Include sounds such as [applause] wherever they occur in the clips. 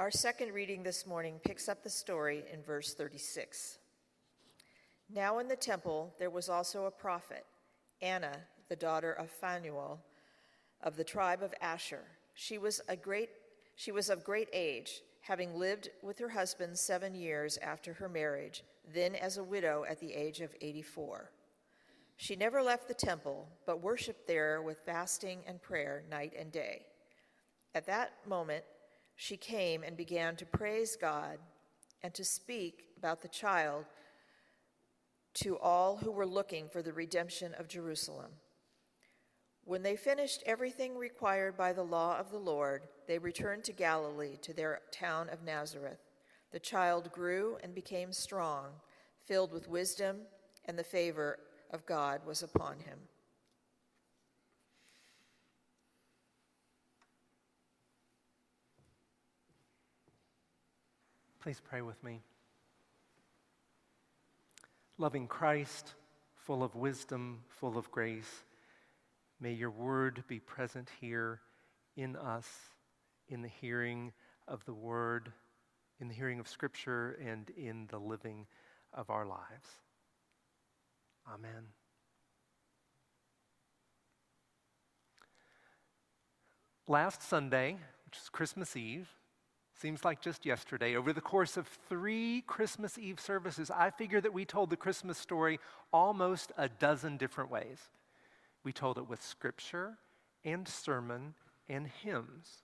Our second reading this morning picks up the story in verse 36. Now in the temple there was also a prophet, Anna, the daughter of Phanuel, of the tribe of Asher. She was a great she was of great age, having lived with her husband 7 years after her marriage, then as a widow at the age of 84. She never left the temple, but worshiped there with fasting and prayer night and day. At that moment, she came and began to praise God and to speak about the child to all who were looking for the redemption of Jerusalem. When they finished everything required by the law of the Lord, they returned to Galilee to their town of Nazareth. The child grew and became strong, filled with wisdom, and the favor of God was upon him. Please pray with me. Loving Christ, full of wisdom, full of grace, may your word be present here in us, in the hearing of the word, in the hearing of Scripture, and in the living of our lives. Amen. Last Sunday, which is Christmas Eve, Seems like just yesterday. Over the course of three Christmas Eve services, I figure that we told the Christmas story almost a dozen different ways. We told it with scripture and sermon and hymns.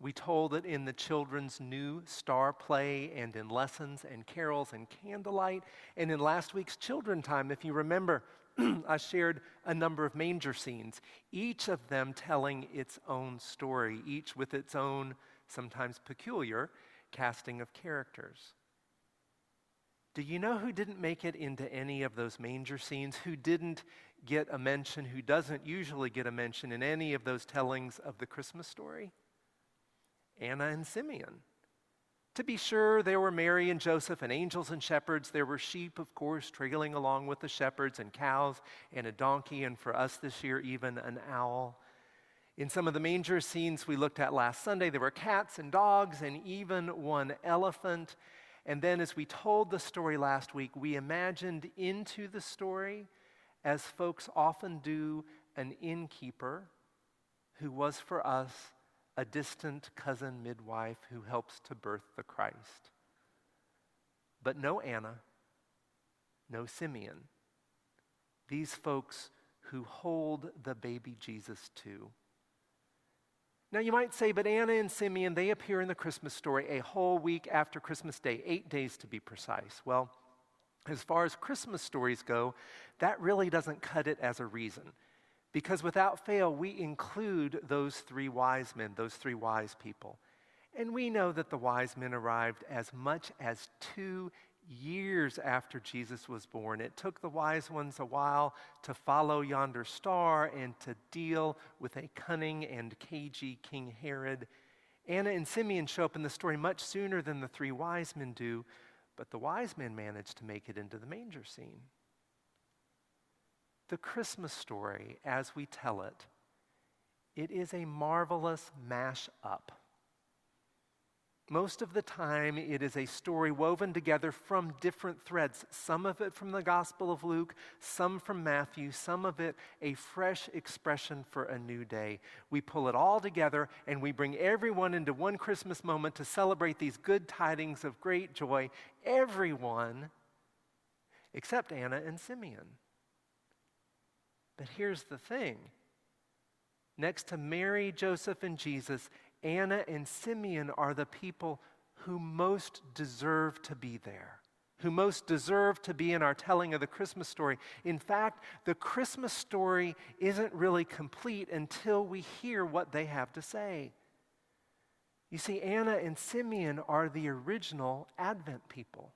We told it in the children's new star play and in lessons and carols and candlelight and in last week's children time. If you remember, [clears throat] I shared a number of manger scenes, each of them telling its own story, each with its own sometimes peculiar, casting of characters. Do you know who didn't make it into any of those manger scenes? Who didn't get a mention, who doesn't usually get a mention in any of those tellings of the Christmas story? Anna and Simeon. To be sure, there were Mary and Joseph and angels and shepherds. There were sheep, of course, trailing along with the shepherds, and cows and a donkey, and for us this year, even an owl. In some of the manger scenes we looked at last Sunday, there were cats and dogs and even one elephant. And then, as we told the story last week, we imagined into the story, as folks often do, an innkeeper who was for us a distant cousin midwife who helps to birth the Christ. But no Anna, no Simeon. These folks who hold the baby Jesus too. Now, you might say, but Anna and Simeon, they appear in the Christmas story a whole week after Christmas Day, eight days to be precise. Well, as far as Christmas stories go, that really doesn't cut it as a reason. Because without fail, we include those three wise men, those three wise people. And we know that the wise men arrived as much as two years after Jesus was born. It took the wise ones a while to follow yonder star and to deal with a cunning and cagey King Herod. Anna and Simeon show up in the story much sooner than the three wise men do, but the wise men managed to make it into the manger scene. The Christmas story, as we tell it, it is a marvelous mash up most of the time, it is a story woven together from different threads. Some of it from the Gospel of Luke, some from Matthew, some of it a fresh expression for a new day. We pull it all together and we bring everyone into one Christmas moment to celebrate these good tidings of great joy. Everyone except Anna and Simeon. But here's the thing next to Mary, Joseph, and Jesus, Anna and Simeon are the people who most deserve to be there, who most deserve to be in our telling of the Christmas story. In fact, the Christmas story isn't really complete until we hear what they have to say. You see, Anna and Simeon are the original Advent people.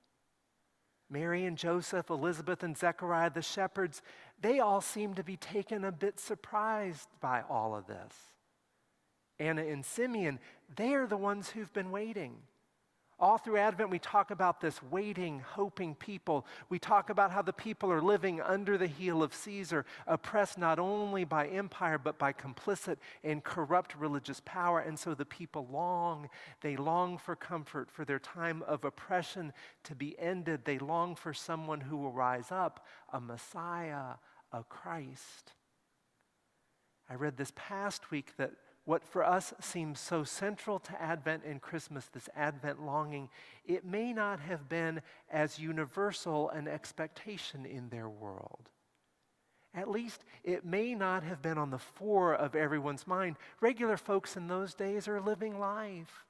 Mary and Joseph, Elizabeth and Zechariah, the shepherds, they all seem to be taken a bit surprised by all of this. Anna and Simeon, they are the ones who've been waiting. All through Advent, we talk about this waiting, hoping people. We talk about how the people are living under the heel of Caesar, oppressed not only by empire, but by complicit and corrupt religious power. And so the people long. They long for comfort, for their time of oppression to be ended. They long for someone who will rise up, a Messiah, a Christ. I read this past week that what for us seems so central to Advent and Christmas, this Advent longing, it may not have been as universal an expectation in their world. At least it may not have been on the fore of everyone's mind. Regular folks in those days are living life.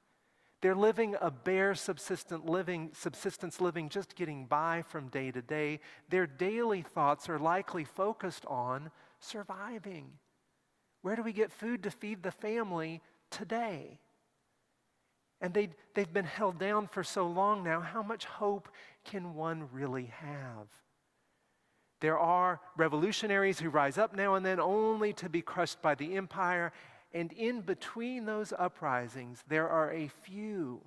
They're living a bare subsistent living, subsistence living, just getting by from day to day. Their daily thoughts are likely focused on surviving where do we get food to feed the family today? And they, they've been held down for so long now. How much hope can one really have? There are revolutionaries who rise up now and then only to be crushed by the empire. And in between those uprisings, there are a few,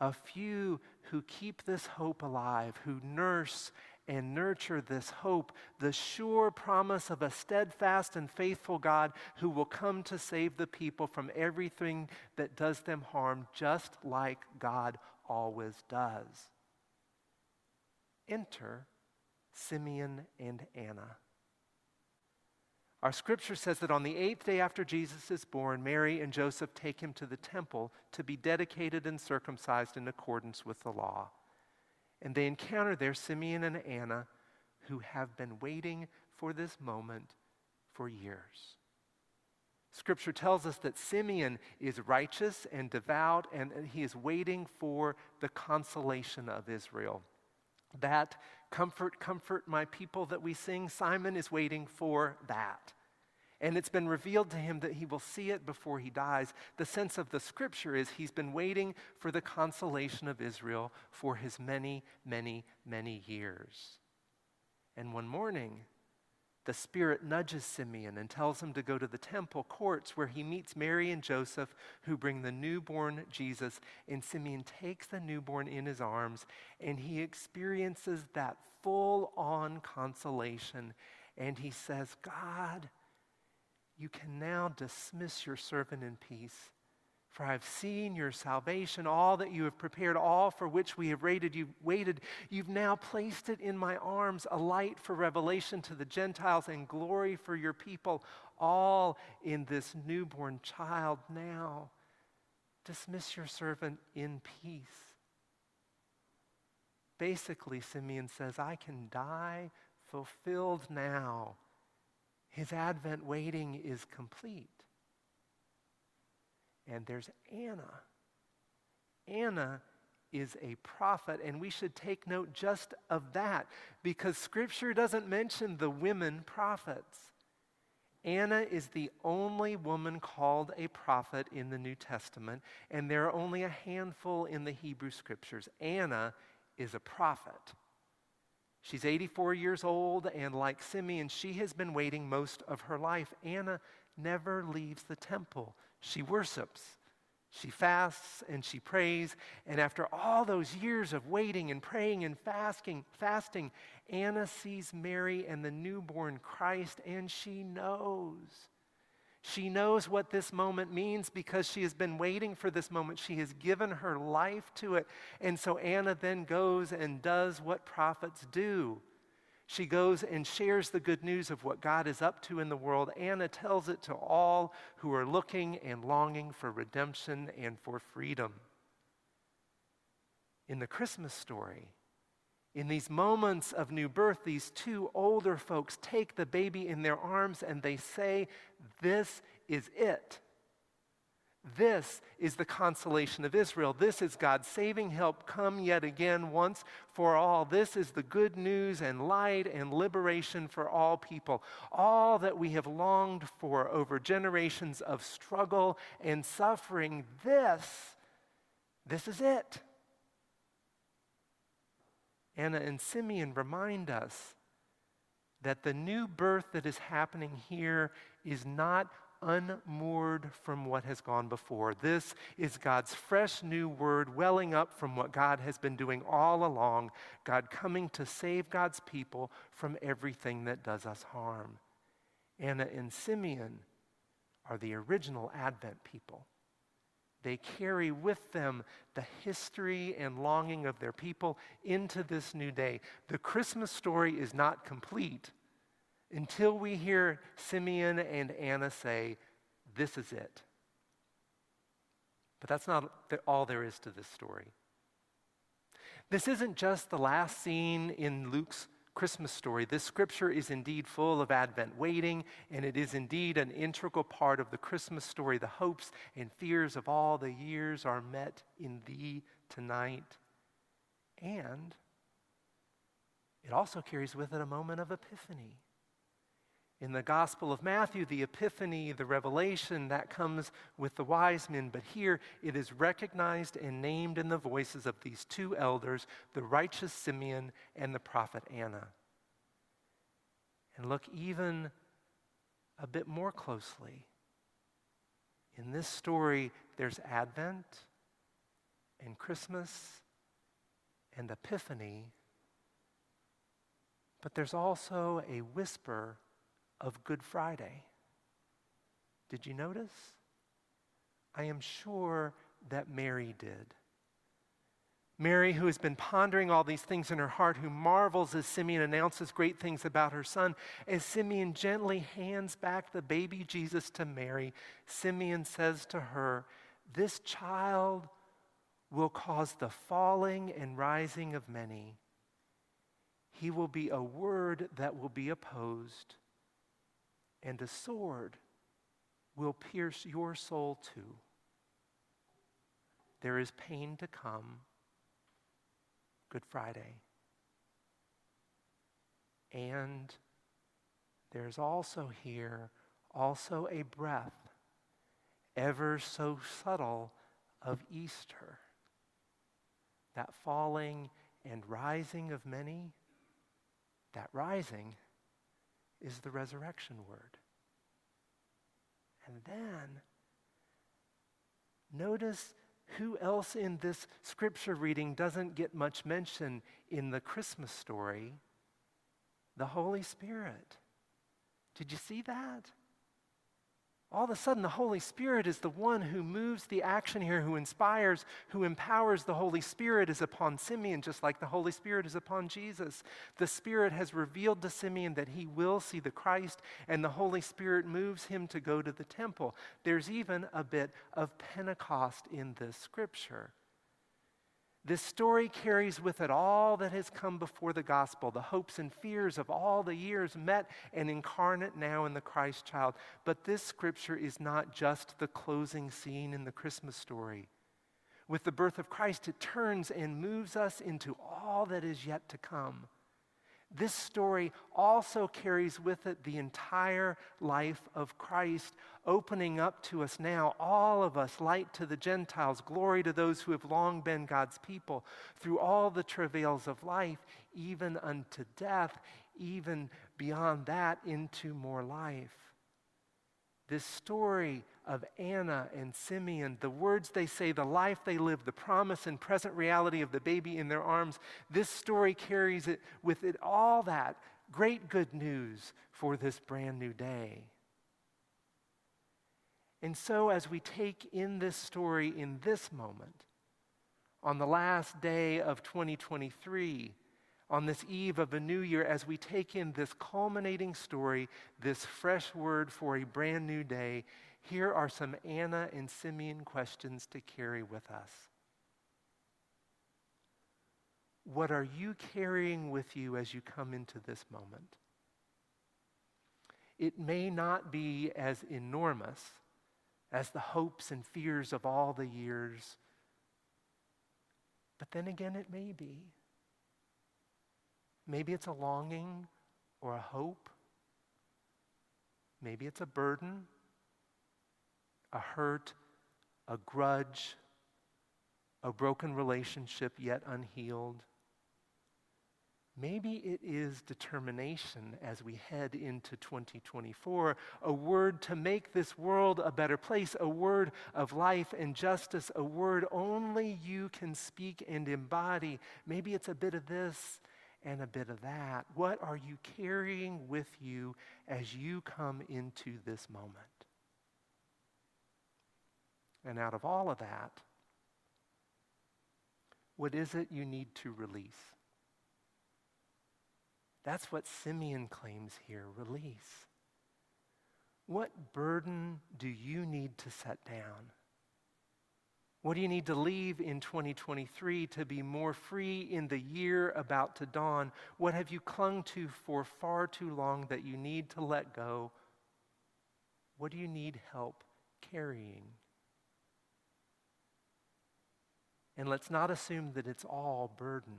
a few who keep this hope alive, who nurse and nurture this hope, the sure promise of a steadfast and faithful God who will come to save the people from everything that does them harm, just like God always does. Enter Simeon and Anna. Our scripture says that on the eighth day after Jesus is born, Mary and Joseph take him to the temple to be dedicated and circumcised in accordance with the law. And they encounter there Simeon and Anna, who have been waiting for this moment for years. Scripture tells us that Simeon is righteous and devout, and he is waiting for the consolation of Israel. That comfort, comfort my people that we sing, Simeon is waiting for that. And it's been revealed to him that he will see it before he dies. The sense of the scripture is he's been waiting for the consolation of Israel for his many, many, many years. And one morning, the Spirit nudges Simeon and tells him to go to the temple courts where he meets Mary and Joseph, who bring the newborn Jesus. And Simeon takes the newborn in his arms and he experiences that full on consolation. And he says, God, you can now dismiss your servant in peace. For I have seen your salvation, all that you have prepared, all for which we have waited. You've waited. You've now placed it in my arms, a light for revelation to the Gentiles and glory for your people, all in this newborn child. Now, dismiss your servant in peace. Basically, Simeon says, I can die fulfilled now his Advent waiting is complete. And there's Anna. Anna is a prophet, and we should take note just of that because Scripture doesn't mention the women prophets. Anna is the only woman called a prophet in the New Testament, and there are only a handful in the Hebrew Scriptures. Anna is a prophet. She's 84 years old, and like Simeon, she has been waiting most of her life. Anna never leaves the temple. She worships, she fasts, and she prays. And after all those years of waiting and praying and fasting, fasting, Anna sees Mary and the newborn Christ, and she knows she knows what this moment means because she has been waiting for this moment. She has given her life to it. And so Anna then goes and does what prophets do. She goes and shares the good news of what God is up to in the world. Anna tells it to all who are looking and longing for redemption and for freedom. In the Christmas story, in these moments of new birth, these two older folks take the baby in their arms and they say, This is it. This is the consolation of Israel. This is God's saving help come yet again once for all. This is the good news and light and liberation for all people. All that we have longed for over generations of struggle and suffering. This, this is it. Anna and Simeon remind us that the new birth that is happening here is not unmoored from what has gone before. This is God's fresh new word welling up from what God has been doing all along, God coming to save God's people from everything that does us harm. Anna and Simeon are the original Advent people. They carry with them the history and longing of their people into this new day. The Christmas story is not complete until we hear Simeon and Anna say, This is it. But that's not all there is to this story. This isn't just the last scene in Luke's Christmas story. This scripture is indeed full of Advent waiting, and it is indeed an integral part of the Christmas story. The hopes and fears of all the years are met in thee tonight. And it also carries with it a moment of epiphany. In the Gospel of Matthew, the epiphany, the revelation, that comes with the wise men. But here it is recognized and named in the voices of these two elders, the righteous Simeon and the prophet Anna. And look even a bit more closely. In this story, there's Advent and Christmas and Epiphany, but there's also a whisper of Good Friday. Did you notice? I am sure that Mary did. Mary, who has been pondering all these things in her heart, who marvels as Simeon announces great things about her son, as Simeon gently hands back the baby Jesus to Mary, Simeon says to her, This child will cause the falling and rising of many. He will be a word that will be opposed and a sword will pierce your soul too. There is pain to come. Good Friday. And there's also here also a breath, ever so subtle, of Easter. That falling and rising of many, that rising is the resurrection word. And then, notice who else in this scripture reading doesn't get much mention in the Christmas story? The Holy Spirit. Did you see that? All of a sudden the Holy Spirit is the one who moves the action here, who inspires, who empowers. The Holy Spirit is upon Simeon, just like the Holy Spirit is upon Jesus. The Spirit has revealed to Simeon that he will see the Christ, and the Holy Spirit moves him to go to the temple. There's even a bit of Pentecost in this scripture. This story carries with it all that has come before the gospel, the hopes and fears of all the years met and incarnate now in the Christ child. But this scripture is not just the closing scene in the Christmas story. With the birth of Christ, it turns and moves us into all that is yet to come. This story also carries with it the entire life of Christ, opening up to us now, all of us, light to the Gentiles, glory to those who have long been God's people, through all the travails of life, even unto death, even beyond that, into more life. This story of Anna and Simeon, the words they say, the life they live, the promise and present reality of the baby in their arms, this story carries it with it all that great good news for this brand new day. And so, as we take in this story in this moment, on the last day of 2023, on this eve of a new year, as we take in this culminating story, this fresh word for a brand new day, here are some Anna and Simeon questions to carry with us. What are you carrying with you as you come into this moment? It may not be as enormous as the hopes and fears of all the years, but then again, it may be. Maybe it's a longing or a hope. Maybe it's a burden a hurt, a grudge, a broken relationship yet unhealed. Maybe it is determination as we head into 2024, a word to make this world a better place, a word of life and justice, a word only you can speak and embody. Maybe it's a bit of this and a bit of that. What are you carrying with you as you come into this moment? And out of all of that, what is it you need to release? That's what Simeon claims here release. What burden do you need to set down? What do you need to leave in 2023 to be more free in the year about to dawn? What have you clung to for far too long that you need to let go? What do you need help carrying? And let's not assume that it's all burden.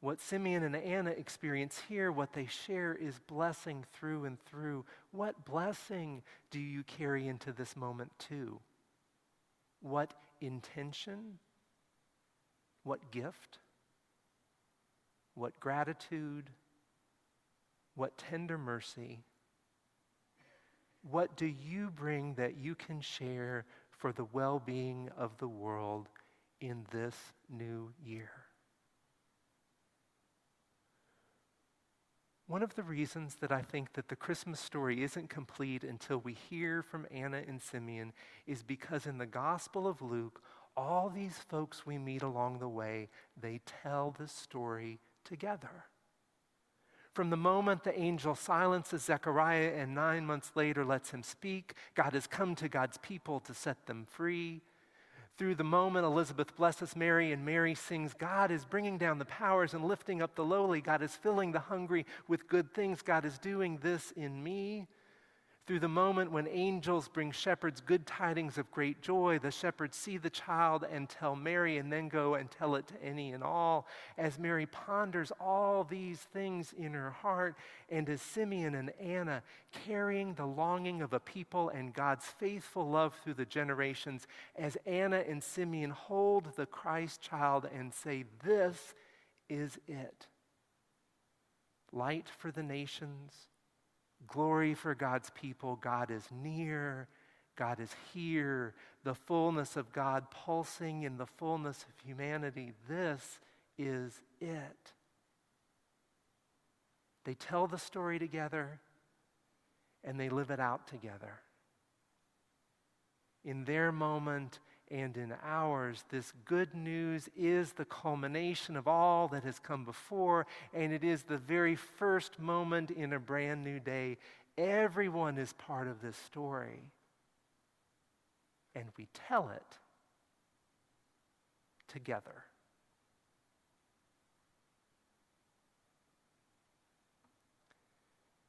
What Simeon and Anna experience here, what they share, is blessing through and through. What blessing do you carry into this moment, too? What intention? What gift? What gratitude? What tender mercy? What do you bring that you can share for the well being of the world in this new year? One of the reasons that I think that the Christmas story isn't complete until we hear from Anna and Simeon is because in the Gospel of Luke, all these folks we meet along the way, they tell the story together. From the moment the angel silences Zechariah and nine months later lets him speak, God has come to God's people to set them free. Through the moment Elizabeth blesses Mary and Mary sings, God is bringing down the powers and lifting up the lowly. God is filling the hungry with good things. God is doing this in me through the moment when angels bring shepherds good tidings of great joy. The shepherds see the child and tell Mary, and then go and tell it to any and all. As Mary ponders all these things in her heart, and as Simeon and Anna carrying the longing of a people and God's faithful love through the generations, as Anna and Simeon hold the Christ child and say, This is it. Light for the nations Glory for God's people. God is near. God is here. The fullness of God pulsing in the fullness of humanity. This is it. They tell the story together and they live it out together. In their moment, and in ours. This good news is the culmination of all that has come before, and it is the very first moment in a brand new day. Everyone is part of this story, and we tell it together.